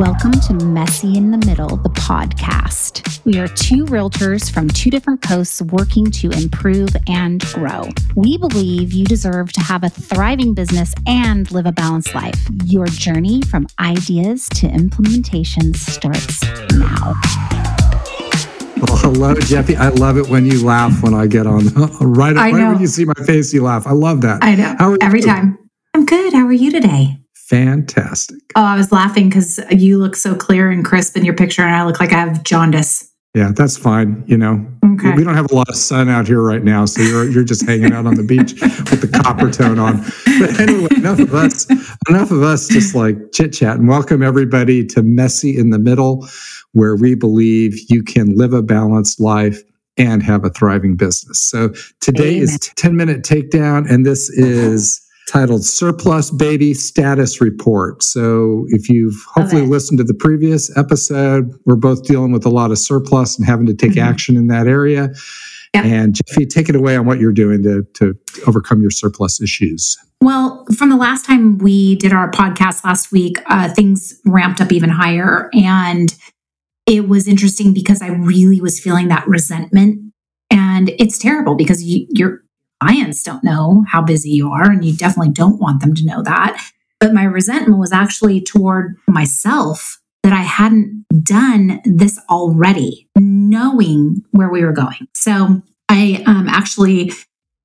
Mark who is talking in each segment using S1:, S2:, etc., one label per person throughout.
S1: Welcome to Messy in the Middle, the podcast. We are two realtors from two different coasts working to improve and grow. We believe you deserve to have a thriving business and live a balanced life. Your journey from ideas to implementation starts now.
S2: Well, hello, Jefi. I love it when you laugh when I get on. right, right when you see my face, you laugh. I love that.
S1: I know. Every time. I'm good. How are you today?
S2: Fantastic.
S1: Oh, I was laughing because you look so clear and crisp in your picture, and I look like I have jaundice.
S2: Yeah, that's fine. You know, okay. we don't have a lot of sun out here right now, so you're you're just hanging out on the beach with the Coppertone on. But anyway, enough of us. Enough of us just like chit chat and welcome everybody to Messy in the Middle, where we believe you can live a balanced life and have a thriving business. So today Amen. is 10 minute takedown, and this is titled Surplus Baby Status Report. So, if you've hopefully listened to the previous episode, we're both dealing with a lot of surplus and having to take mm-hmm. action in that area. Yep. And Jefi, take it away on what you're doing to, to overcome your surplus issues.
S1: Well, from the last time we did our podcast last week, uh, things ramped up even higher. And it was interesting because I really was feeling that resentment. And it's terrible because you, you're clients don't know how busy you are, and you definitely don't want them to know that. But my resentment was actually toward myself that I hadn't done this already, knowing where we were going. So I um, actually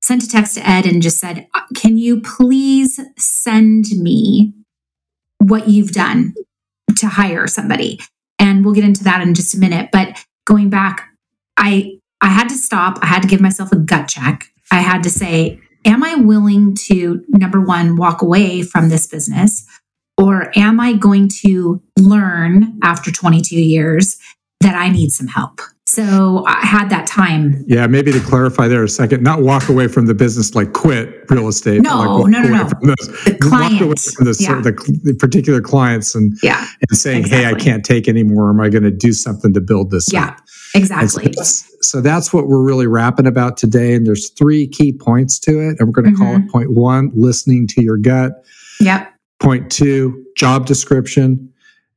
S1: sent a text to Ed and just said, Can you please send me what you've done to hire somebody? And we'll get into that in just a minute. But going back, I I had to stop. I had to give myself a gut check I had to say, am I willing to, number one, walk away from this business? Or am I going to learn after 22 years that I need some help? So I had that time.
S2: Yeah, maybe to clarify there a second, not walk away from the business like quit real estate.
S1: No,
S2: like
S1: no, no, no.
S2: The clients, away from the, yeah. the, the, particular clients and
S1: yeah,
S2: and saying, exactly. "Hey, I can't take anymore. Am I going to do something to build this?"
S1: Yeah,
S2: up?
S1: exactly.
S2: So, so, that's what we're really rapping about today. And there's three key points to it, and we're going to mm-hmm. call it point one: listening to your gut.
S1: Yep.
S2: Point two: job description,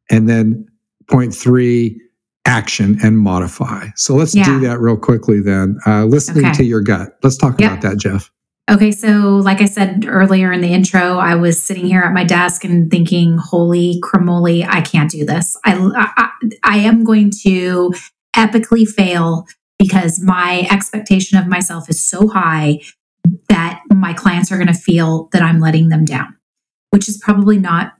S2: and then point three action and modify. So let's yeah. do that real quickly then. Uh, listening okay. to your gut. Let's talk yep. about that, Jeff.
S1: Okay, so like I said earlier in the intro, I was sitting here at my desk and thinking, "Holy cramoli, I can't do this. I, I, I am going to epically fail because my expectation of myself is so high that my clients are going to feel that I'm letting them down, which is probably not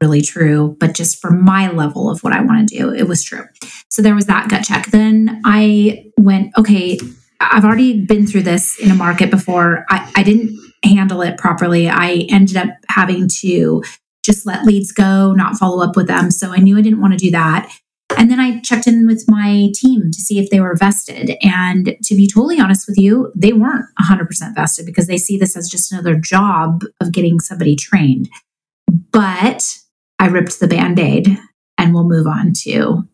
S1: really true, but just for my level of what I want to do, it was true. So there was that gut check. Then I went, okay, I've already been through this in a market before. I, I didn't handle it properly. I ended up having to just let leads go, not follow up with them. So I knew I didn't want to do that. And then I checked in with my team to see if they were vested. And to be totally honest with you, they weren't 100% vested because they see this as just another job of getting somebody trained. But I ripped the band aid and we'll move on to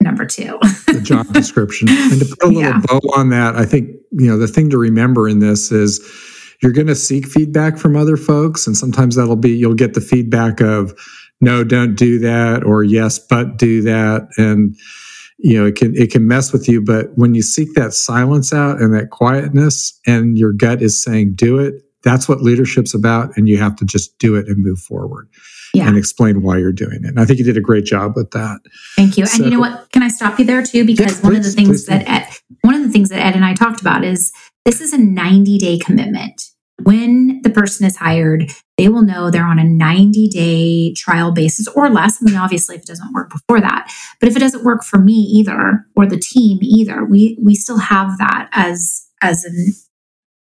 S1: number two.
S2: the job description. And to put a little yeah. bow on that, I think, you know, the thing to remember in this is you're going to seek feedback from other folks. And sometimes that'll be, you'll get the feedback of, no, don't do that, or yes, but do that. And, you know, it can, it can mess with you. But when you seek that silence out and that quietness and your gut is saying, do it, that's what leadership's about. And you have to just do it and move forward yeah. and explain why you're doing it. And I think you did a great job with that.
S1: Thank you. So, and you know what? Can I stop you there too? Because yeah, one of the things that Ed, one of the things that Ed and I talked about is this is a 90 day commitment. When the person is hired, they will know they're on a 90 day trial basis or less. I mean, obviously, if it doesn't work before that, but if it doesn't work for me either or the team either, we we still have that as as an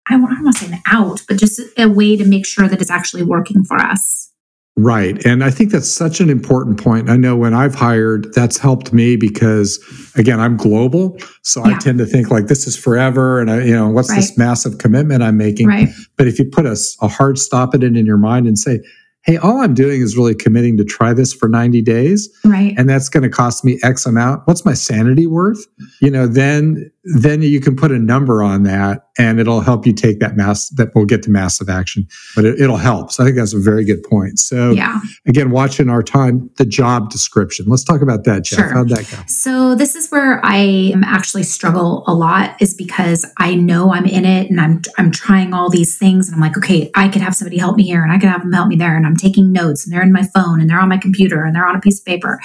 S1: I don't want to say an out, but just a way to make sure that it's actually working for us.
S2: Right. And I think that's such an important point. I know when I've hired, that's helped me because again, I'm global. So yeah. I tend to think like this is forever. And I, you know, what's right. this massive commitment I'm making?
S1: Right.
S2: But if you put a, a hard stop at it in your mind and say, hey, all I'm doing is really committing to try this for 90 days.
S1: Right.
S2: And that's going to cost me X amount. What's my sanity worth? You know, then then you can put a number on that and it'll help you take that mass that will get to massive action but it, will help. So i think that's a very good point. So yeah. again watching our time the job description. Let's talk about that Jeff. Sure. how'd that go?
S1: So this is where i actually struggle a lot is because i know i'm in it and i'm i'm trying all these things and i'm like okay i could have somebody help me here and i could have them help me there and i'm taking notes and they're in my phone and they're on my computer and they're on a piece of paper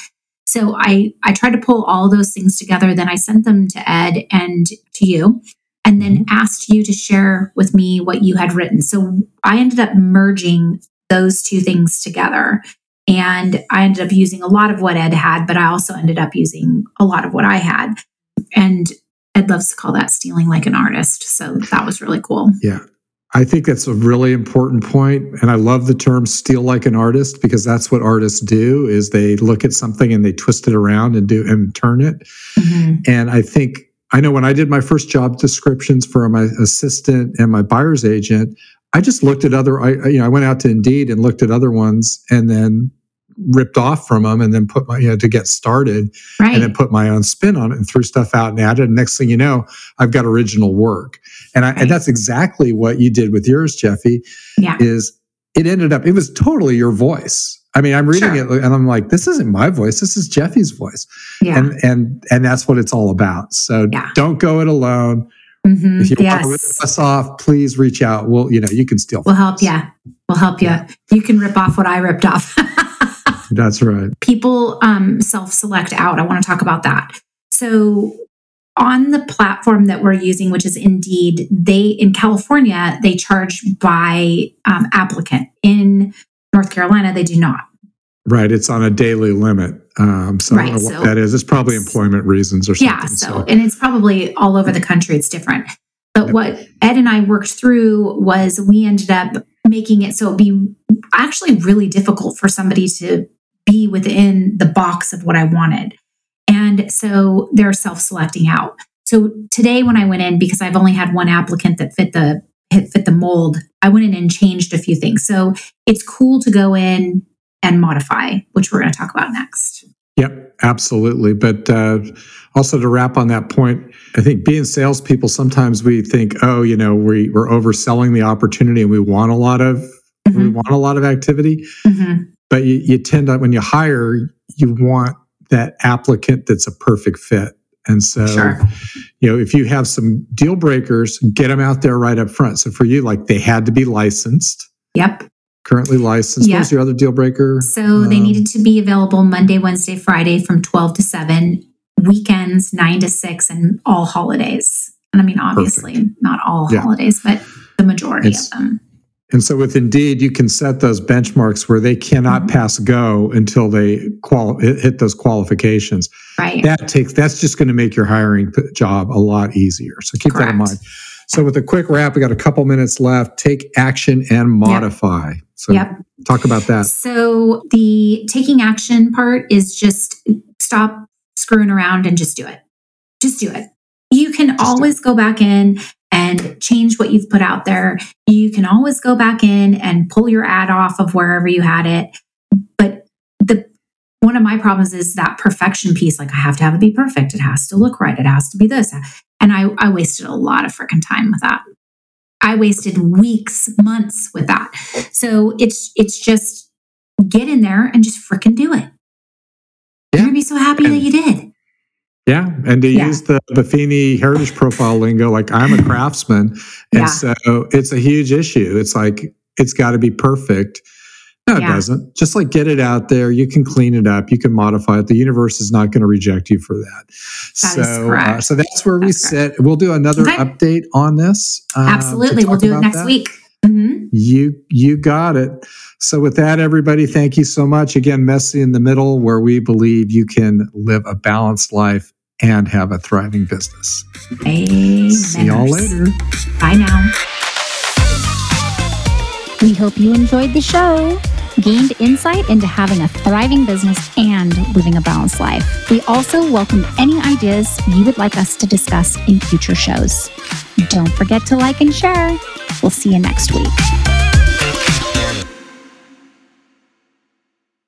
S1: so I I tried to pull all those things together. Then I sent them to Ed and to you, and then mm-hmm. asked you to share with me what you had written. So I ended up merging those two things together. And I ended up using a lot of what Ed had, but I also ended up using a lot of what I had. And Ed loves to call that stealing like an artist. So that was really cool.
S2: Yeah. I think that's a really important point, and I love the term "steal like an artist" because that's what artists do: is they look at something and they twist it around and do and turn it. Mm-hmm. And I think I know when I did my first job descriptions for my assistant and my buyer's agent, I just looked at other. I you know I went out to Indeed and looked at other ones, and then ripped off from them and then put my, you know, to get started right. and then put my own spin on it and threw stuff out and added. And next thing you know, I've got original work. And I, right. and that's exactly what you did with yours, Jefi yeah. is it ended up, it was totally your voice. I mean, I'm reading sure. it and I'm like, this isn't my voice. This is Jefi's voice. Yeah. And, and, and that's what it's all about. So yeah. don't go it alone. Mm-hmm. If you yes. want to rip us off, please reach out. We'll, you know, you can still
S1: We'll help you. We'll help you. You can rip off what I ripped off.
S2: That's right.
S1: People um, self select out. I want to talk about that. So, on the platform that we're using, which is Indeed, they in California they charge by um, applicant. In North Carolina, they do not.
S2: Right, it's on a daily limit. Um, so right, I don't know what so, that is. It's probably employment reasons or something.
S1: Yeah, so, so, and it's probably all over the country. It's different. But yep. what Ed and I worked through was we ended up making it so it'd be actually really difficult for somebody to be within the box of what I wanted. And so they're self selecting out. So today, when I went in, because I've only had one applicant that fit the fit the mold, I went in and changed a few things. So it's cool to go in and modify, which we're going to talk about next.
S2: Yep, absolutely. But uh, also to wrap on that point, I think being salespeople, sometimes we think, oh, you know, we, we're overselling the opportunity and we want a lot of mm-hmm. we want a lot of activity. Mm-hmm but you, you tend to when you hire you want that applicant that's a perfect fit and so sure. you know if you have some deal breakers get them out there right up front so for you like they had to be licensed
S1: yep
S2: currently licensed yep. what was your other deal breaker
S1: so um, they needed to be available monday wednesday friday from 12 to 7 weekends 9 to 6 and all holidays and i mean obviously perfect. not all yeah. holidays but the majority it's, of them
S2: and so with Indeed, you can set those benchmarks where they cannot mm-hmm. pass go until they qual- hit those qualifications.
S1: Right.
S2: That takes that's just going to make your hiring job a lot easier. So keep Correct. that in mind. So with a quick wrap, we got a couple minutes left. Take action and modify. Yep. So yep. talk about that.
S1: So the taking action part is just stop screwing around and just do it. Just do it. You can just always go back in and change what you've put out there. You can always go back in and pull your ad off of wherever you had it. But the one of my problems is that perfection piece. Like I have to have it be perfect. It has to look right. It has to be this. And I, I wasted a lot of freaking time with that. I wasted weeks, months with that. So it's it's just get in there and just freaking do it. Yeah. You're gonna be so happy and, that you did.
S2: Yeah, and to yeah. use the Buffini heritage profile lingo, like I'm a craftsman, and yeah. so it's a huge issue. It's like it's got to be perfect. No, yeah. it doesn't. Just like get it out there. You can clean it up. You can modify it. The universe is not going to reject you for that.
S1: that so, uh,
S2: so that's where that's we correct. sit. We'll do another okay. update on this.
S1: Uh, Absolutely, we'll do it next that. week.
S2: Mm-hmm. You you got it. So with that, everybody, thank you so much. Again, messy in the middle, where we believe you can live a balanced life and have a thriving business.
S1: Amen.
S2: See y'all later.
S1: Bye now.
S3: We hope you enjoyed the show, gained insight into having a thriving business and living a balanced life. We also welcome any ideas you would like us to discuss in future shows. Don't forget to like and share. We'll see you next week.